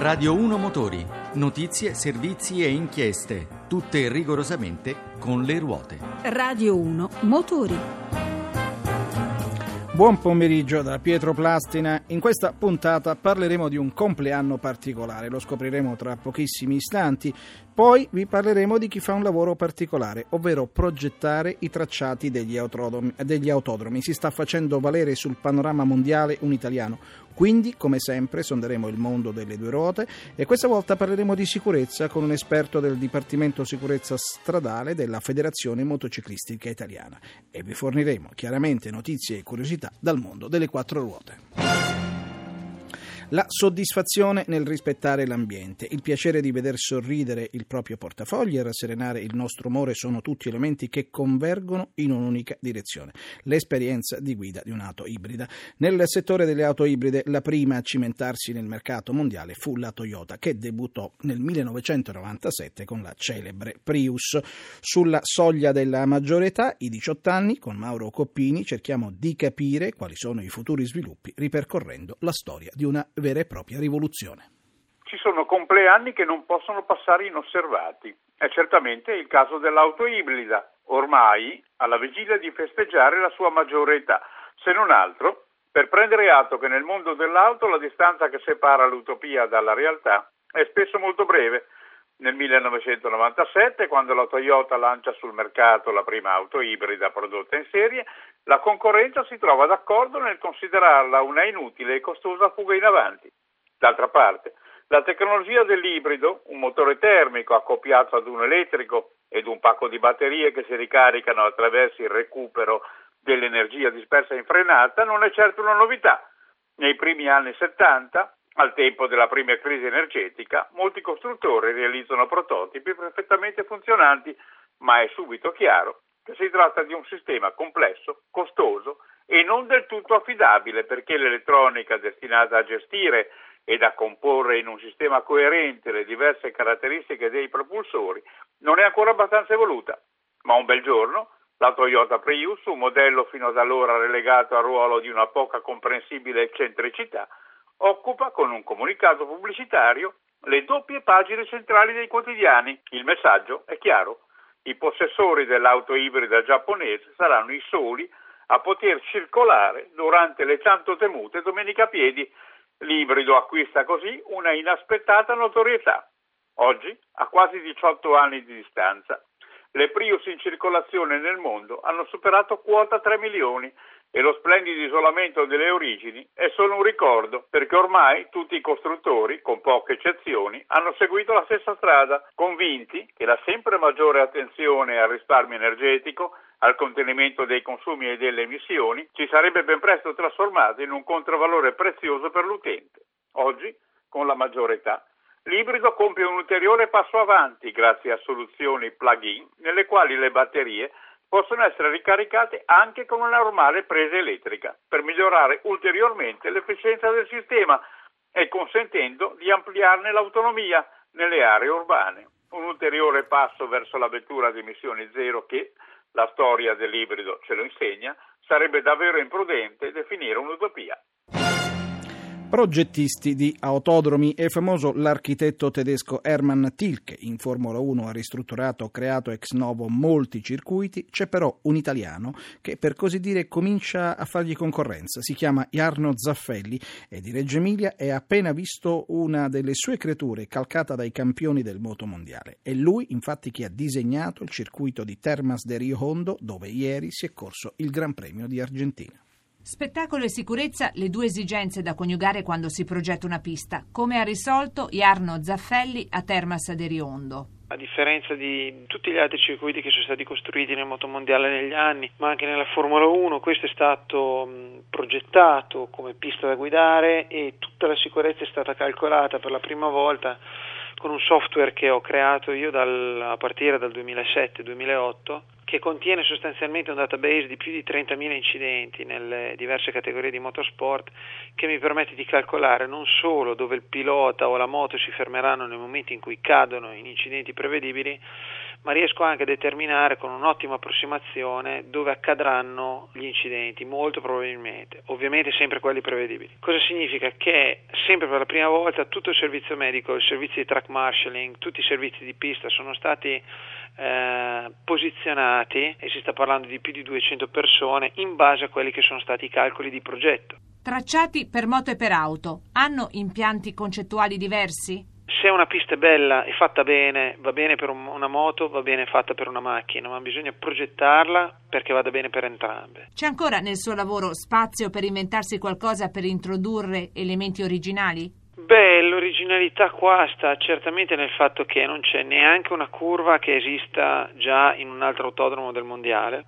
Radio 1 Motori, notizie, servizi e inchieste, tutte rigorosamente con le ruote. Radio 1 Motori. Buon pomeriggio da Pietro Plastina. In questa puntata parleremo di un compleanno particolare, lo scopriremo tra pochissimi istanti. Poi vi parleremo di chi fa un lavoro particolare, ovvero progettare i tracciati degli autodromi. degli autodromi. Si sta facendo valere sul panorama mondiale un italiano. Quindi, come sempre, sonderemo il mondo delle due ruote e questa volta parleremo di sicurezza con un esperto del Dipartimento Sicurezza Stradale della Federazione Motociclistica Italiana e vi forniremo chiaramente notizie e curiosità dal mondo delle quattro ruote. La soddisfazione nel rispettare l'ambiente, il piacere di veder sorridere il proprio portafoglio e rasserenare il nostro umore sono tutti elementi che convergono in un'unica direzione, l'esperienza di guida di un'auto ibrida. Nel settore delle auto ibride la prima a cimentarsi nel mercato mondiale fu la Toyota che debuttò nel 1997 con la celebre Prius. Sulla soglia della maggiore età, i 18 anni, con Mauro Coppini cerchiamo di capire quali sono i futuri sviluppi ripercorrendo la storia di una vera e propria rivoluzione. Ci sono compleanni che non possono passare inosservati. È certamente il caso dell'auto ibrida, ormai alla vigilia di festeggiare la sua maggiore età, se non altro per prendere atto che nel mondo dell'auto la distanza che separa l'utopia dalla realtà è spesso molto breve. Nel 1997, quando la Toyota lancia sul mercato la prima auto ibrida prodotta in serie, la concorrenza si trova d'accordo nel considerarla una inutile e costosa fuga in avanti. D'altra parte, la tecnologia dell'ibrido, un motore termico accoppiato ad un elettrico ed un pacco di batterie che si ricaricano attraverso il recupero dell'energia dispersa in frenata, non è certo una novità. Nei primi anni 70 al tempo della prima crisi energetica, molti costruttori realizzano prototipi perfettamente funzionanti, ma è subito chiaro si tratta di un sistema complesso, costoso e non del tutto affidabile perché l'elettronica destinata a gestire ed a comporre in un sistema coerente le diverse caratteristiche dei propulsori non è ancora abbastanza evoluta. Ma un bel giorno la Toyota Prius, un modello fino ad allora relegato al ruolo di una poca comprensibile eccentricità, occupa con un comunicato pubblicitario le doppie pagine centrali dei quotidiani. Il messaggio è chiaro. I possessori dell'auto ibrida giapponese saranno i soli a poter circolare durante le tanto temute domenica piedi. L'ibrido acquista così una inaspettata notorietà. Oggi, a quasi 18 anni di distanza, le Prius in circolazione nel mondo hanno superato quota 3 milioni e lo splendido isolamento delle origini è solo un ricordo, perché ormai tutti i costruttori, con poche eccezioni, hanno seguito la stessa strada, convinti che la sempre maggiore attenzione al risparmio energetico, al contenimento dei consumi e delle emissioni, ci sarebbe ben presto trasformata in un controvalore prezioso per l'utente. Oggi, con la maggiore età, l'ibrido compie un ulteriore passo avanti grazie a soluzioni plug-in nelle quali le batterie possono essere ricaricate anche con una normale presa elettrica per migliorare ulteriormente l'efficienza del sistema e consentendo di ampliarne l'autonomia nelle aree urbane. Un ulteriore passo verso la vettura di emissioni zero che, la storia dell'ibrido ce lo insegna, sarebbe davvero imprudente definire un'utopia. Progettisti di autodromi è famoso l'architetto tedesco Hermann Tilke. In Formula 1 ha ristrutturato o creato ex novo molti circuiti. C'è però un italiano che per così dire comincia a fargli concorrenza. Si chiama Jarno Zaffelli e di Reggio Emilia e ha appena visto una delle sue creature calcata dai campioni del moto mondiale. È lui infatti che ha disegnato il circuito di Termas de Rio Hondo dove ieri si è corso il Gran Premio di Argentina. Spettacolo e sicurezza, le due esigenze da coniugare quando si progetta una pista, come ha risolto Jarno Zaffelli a Termas de Riondo. A differenza di tutti gli altri circuiti che sono stati costruiti nel motomondiale negli anni, ma anche nella Formula 1, questo è stato progettato come pista da guidare e tutta la sicurezza è stata calcolata per la prima volta con un software che ho creato io dal, a partire dal 2007-2008 che contiene sostanzialmente un database di più di 30.000 incidenti nelle diverse categorie di motorsport che mi permette di calcolare non solo dove il pilota o la moto si fermeranno nel momento in cui cadono in incidenti prevedibili, ma riesco anche a determinare con un'ottima approssimazione dove accadranno gli incidenti, molto probabilmente, ovviamente sempre quelli prevedibili. Cosa significa? Che sempre per la prima volta tutto il servizio medico, il servizio di track marshalling, tutti i servizi di pista sono stati eh, posizionati, e si sta parlando di più di 200 persone, in base a quelli che sono stati i calcoli di progetto. Tracciati per moto e per auto hanno impianti concettuali diversi? Se una pista è bella e fatta bene, va bene per una moto, va bene fatta per una macchina, ma bisogna progettarla perché vada bene per entrambe. C'è ancora nel suo lavoro spazio per inventarsi qualcosa per introdurre elementi originali? Beh, l'originalità qua sta certamente nel fatto che non c'è neanche una curva che esista già in un altro autodromo del mondiale.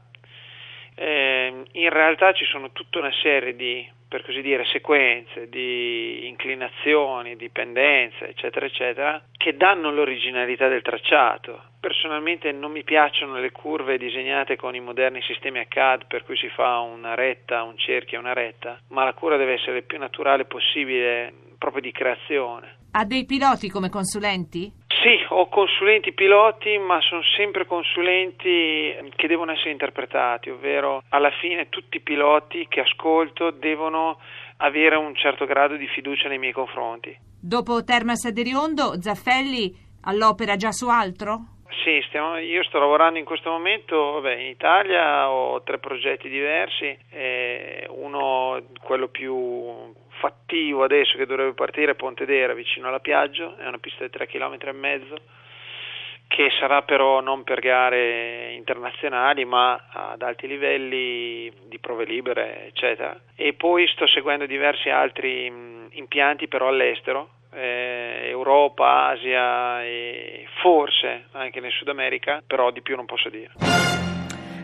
Eh, in realtà ci sono tutta una serie di per così dire, sequenze di inclinazioni, dipendenze, eccetera, eccetera, che danno l'originalità del tracciato. Personalmente non mi piacciono le curve disegnate con i moderni sistemi a CAD per cui si fa una retta, un cerchio e una retta, ma la curva deve essere il più naturale possibile proprio di creazione. Ha dei piloti come consulenti? Sì, ho consulenti piloti, ma sono sempre consulenti che devono essere interpretati, ovvero alla fine tutti i piloti che ascolto devono avere un certo grado di fiducia nei miei confronti. Dopo Termas de Riondo, Zaffelli all'opera già su altro? Sì, stiamo, io sto lavorando in questo momento vabbè, in Italia, ho tre progetti diversi, eh, uno quello più fattivo adesso che dovrebbe partire Pontedera vicino alla Piaggio, è una pista di 3 km e mezzo che sarà però non per gare internazionali ma ad alti livelli di prove libere eccetera e poi sto seguendo diversi altri impianti però all'estero eh, Europa, Asia e forse anche nel Sud America però di più non posso dire.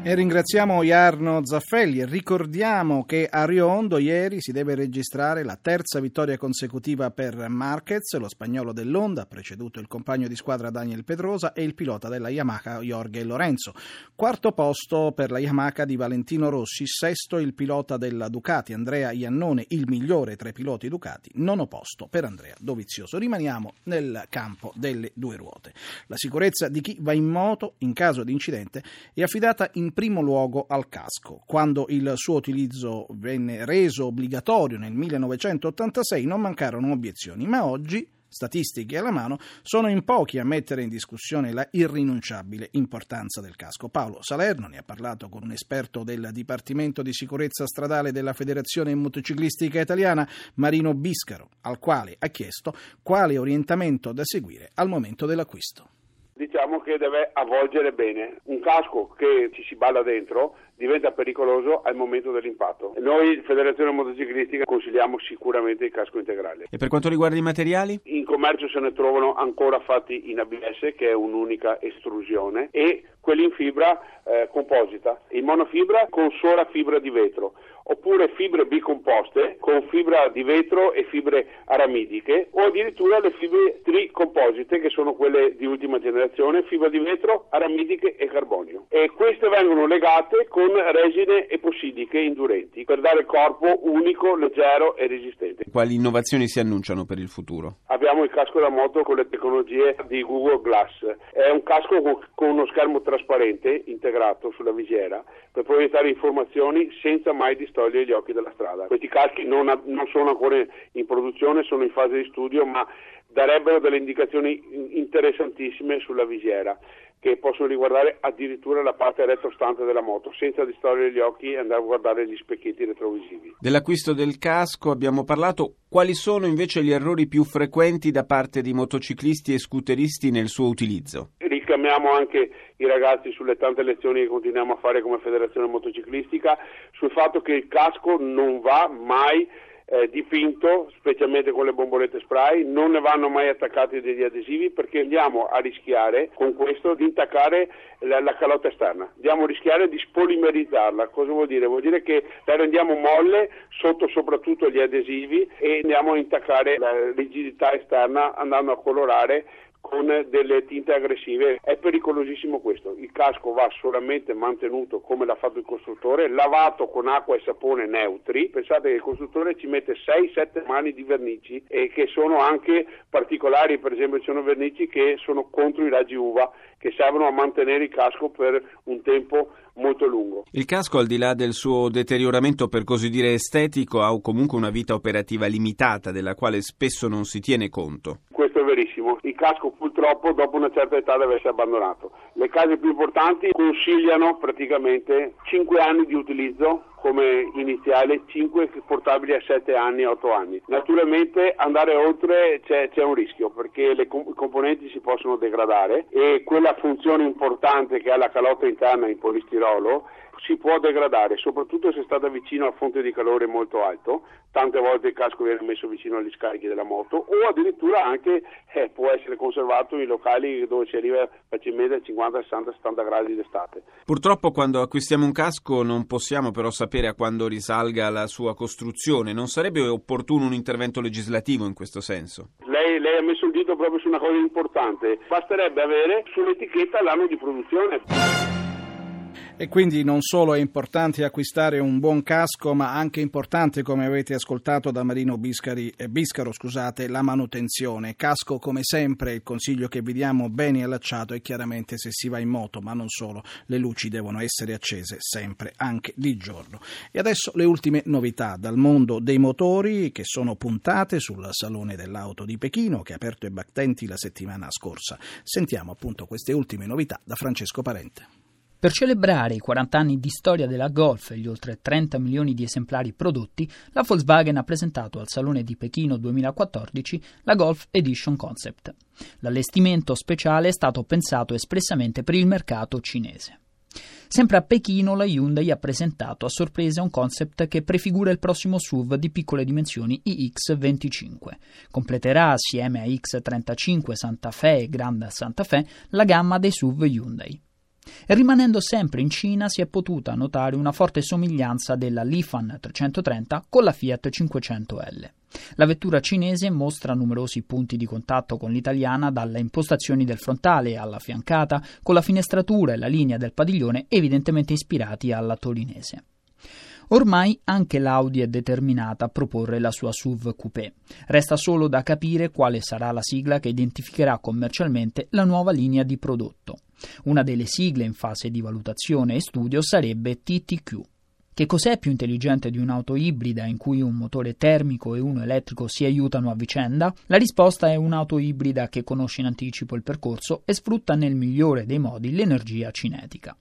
E ringraziamo Jarno Zaffelli e ricordiamo che a Riondo ieri si deve registrare la terza vittoria consecutiva per Marquez, lo spagnolo dell'Onda, preceduto il compagno di squadra Daniel Pedrosa e il pilota della Yamaha Jorge Lorenzo. Quarto posto per la Yamaha di Valentino Rossi, sesto il pilota della Ducati Andrea Iannone, il migliore tra i piloti Ducati, nono posto per Andrea Dovizioso. Rimaniamo nel campo delle due ruote. La sicurezza di chi va in moto in caso di incidente è affidata in primo luogo al casco. Quando il suo utilizzo venne reso obbligatorio nel 1986 non mancarono obiezioni, ma oggi statistiche alla mano, sono in pochi a mettere in discussione la irrinunciabile importanza del casco. Paolo Salerno ne ha parlato con un esperto del Dipartimento di Sicurezza Stradale della Federazione Motociclistica Italiana, Marino Biscaro, al quale ha chiesto quale orientamento da seguire al momento dell'acquisto diciamo che deve avvolgere bene. Un casco che ci si balla dentro diventa pericoloso al momento dell'impatto. Noi, Federazione Motociclistica, consigliamo sicuramente il casco integrale. E per quanto riguarda i materiali? In commercio se ne trovano ancora fatti in ABS, che è un'unica estrusione, e quelli in fibra eh, composita, in monofibra con sola fibra di vetro oppure fibre bicomposte con fibra di vetro e fibre aramidiche o addirittura le fibre tricomposite che sono quelle di ultima generazione, fibra di vetro, aramidiche e carbonio. E queste vengono legate con resine epossidiche indurenti per dare corpo unico, leggero e resistente. Quali innovazioni si annunciano per il futuro? Abbiamo il casco da moto con le tecnologie di Google Glass. È un casco con uno schermo trasparente integrato sulla visiera per proiettare informazioni senza mai distogliere togliere gli occhi dalla strada. Questi caschi non, non sono ancora in produzione, sono in fase di studio, ma darebbero delle indicazioni interessantissime sulla visiera che possono riguardare addirittura la parte retrostante della moto, senza distogliere gli occhi e andare a guardare gli specchietti retrovisivi. Dell'acquisto del casco abbiamo parlato, quali sono invece gli errori più frequenti da parte di motociclisti e scooteristi nel suo utilizzo? Richiamiamo anche i ragazzi sulle tante lezioni che continuiamo a fare come federazione motociclistica sul fatto che il casco non va mai eh, dipinto, specialmente con le bombolette spray, non ne vanno mai attaccati degli adesivi perché andiamo a rischiare con questo di intaccare la, la calotta esterna, andiamo a rischiare di spolimerizzarla. Cosa vuol dire? Vuol dire che la rendiamo molle sotto soprattutto gli adesivi e andiamo a intaccare la rigidità esterna andando a colorare con delle tinte aggressive. È pericolosissimo questo. Il casco va solamente mantenuto come l'ha fatto il costruttore, lavato con acqua e sapone neutri. Pensate che il costruttore ci mette 6-7 mani di vernici e che sono anche particolari, per esempio ci sono vernici che sono contro i raggi uva che servono a mantenere il casco per un tempo molto lungo. Il casco, al di là del suo deterioramento per così dire estetico, ha comunque una vita operativa limitata della quale spesso non si tiene conto. Questo è verissimo. Il casco purtroppo dopo una certa età deve essere abbandonato. Le case più importanti consigliano praticamente 5 anni di utilizzo come iniziale 5 portabili a 7 anni, 8 anni. Naturalmente andare oltre c'è, c'è un rischio perché le com- componenti si possono degradare e quella funzione importante che ha la calotta interna in polistirolo si può degradare, soprattutto se è stata vicino a fonte di calore molto alto, tante volte il casco viene messo vicino agli scarichi della moto o addirittura anche eh, può essere conservato in locali dove si arriva facilmente a 50, 60, 70 gradi d'estate. Purtroppo quando acquistiamo un casco non possiamo però sapere a quando risalga la sua costruzione, non sarebbe opportuno un intervento legislativo in questo senso? Lei, lei ha messo il dito proprio su una cosa importante, basterebbe avere sull'etichetta l'anno di produzione. E quindi non solo è importante acquistare un buon casco, ma anche importante, come avete ascoltato da Marino Biscari, eh, Biscaro, scusate, la manutenzione. Casco, come sempre, il consiglio che vi diamo bene allacciato e chiaramente se si va in moto, ma non solo, le luci devono essere accese sempre, anche di giorno. E adesso le ultime novità dal mondo dei motori che sono puntate sul Salone dell'Auto di Pechino che ha aperto i battenti la settimana scorsa. Sentiamo appunto queste ultime novità da Francesco Parente. Per celebrare i 40 anni di storia della Golf e gli oltre 30 milioni di esemplari prodotti, la Volkswagen ha presentato al Salone di Pechino 2014 la Golf Edition Concept. L'allestimento speciale è stato pensato espressamente per il mercato cinese. Sempre a Pechino la Hyundai ha presentato a sorpresa un concept che prefigura il prossimo SUV di piccole dimensioni iX25. Completerà assieme a X35 Santa Fe e Grand Santa Fe la gamma dei SUV Hyundai. E rimanendo sempre in Cina si è potuta notare una forte somiglianza della Lifan 330 con la Fiat 500L. La vettura cinese mostra numerosi punti di contatto con l'italiana, dalle impostazioni del frontale alla fiancata, con la finestratura e la linea del padiglione evidentemente ispirati alla torinese. Ormai anche l'Audi è determinata a proporre la sua SUV coupé. Resta solo da capire quale sarà la sigla che identificherà commercialmente la nuova linea di prodotto. Una delle sigle in fase di valutazione e studio sarebbe TTQ. Che cos'è più intelligente di un'auto ibrida in cui un motore termico e uno elettrico si aiutano a vicenda? La risposta è un'auto ibrida che conosce in anticipo il percorso e sfrutta nel migliore dei modi l'energia cinetica.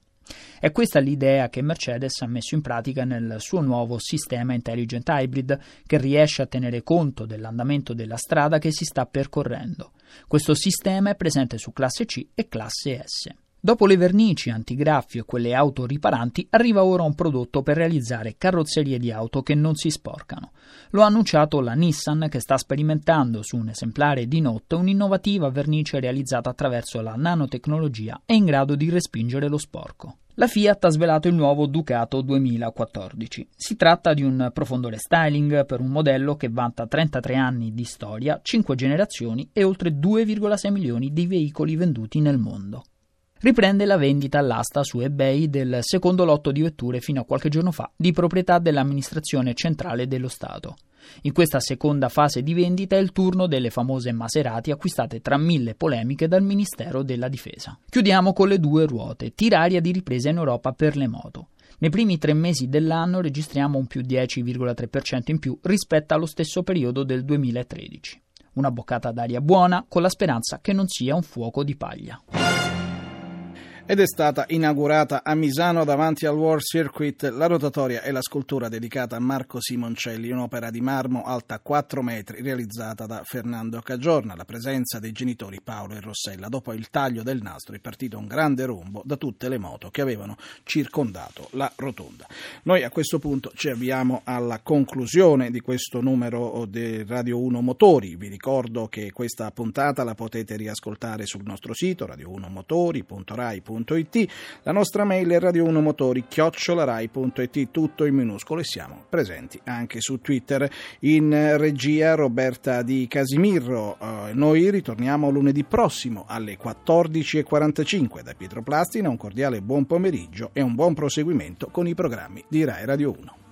È questa l'idea che Mercedes ha messo in pratica nel suo nuovo sistema Intelligent Hybrid, che riesce a tenere conto dell'andamento della strada che si sta percorrendo. Questo sistema è presente su classe C e classe S. Dopo le vernici antigraffio e quelle auto riparanti, arriva ora un prodotto per realizzare carrozzerie di auto che non si sporcano. Lo ha annunciato la Nissan che sta sperimentando su un esemplare di Note un'innovativa vernice realizzata attraverso la nanotecnologia e in grado di respingere lo sporco. La Fiat ha svelato il nuovo Ducato 2014. Si tratta di un profondo restyling per un modello che vanta 33 anni di storia, 5 generazioni e oltre 2,6 milioni di veicoli venduti nel mondo. Riprende la vendita all'asta su eBay del secondo lotto di vetture fino a qualche giorno fa di proprietà dell'amministrazione centrale dello Stato. In questa seconda fase di vendita è il turno delle famose Maserati acquistate tra mille polemiche dal Ministero della Difesa. Chiudiamo con le due ruote, tiraria di ripresa in Europa per le moto. Nei primi tre mesi dell'anno registriamo un più 10,3% in più rispetto allo stesso periodo del 2013. Una boccata d'aria buona con la speranza che non sia un fuoco di paglia ed è stata inaugurata a Misano davanti al World Circuit la rotatoria e la scultura dedicata a Marco Simoncelli, un'opera di marmo alta 4 metri realizzata da Fernando Cagiorna. La presenza dei genitori Paolo e Rossella. Dopo il taglio del nastro è partito un grande rombo da tutte le moto che avevano circondato la rotonda. Noi a questo punto ci avviamo alla conclusione di questo numero di Radio 1 Motori. Vi ricordo che questa puntata la potete riascoltare sul nostro sito radio1motori.rai.it rai1.it. La nostra mail è radio1motori chiocciolarai.it, tutto in minuscolo e siamo presenti anche su Twitter. In regia Roberta Di Casimirro. Uh, noi ritorniamo lunedì prossimo alle 14.45 da Pietro Plastina. Un cordiale buon pomeriggio e un buon proseguimento con i programmi di Rai Radio 1.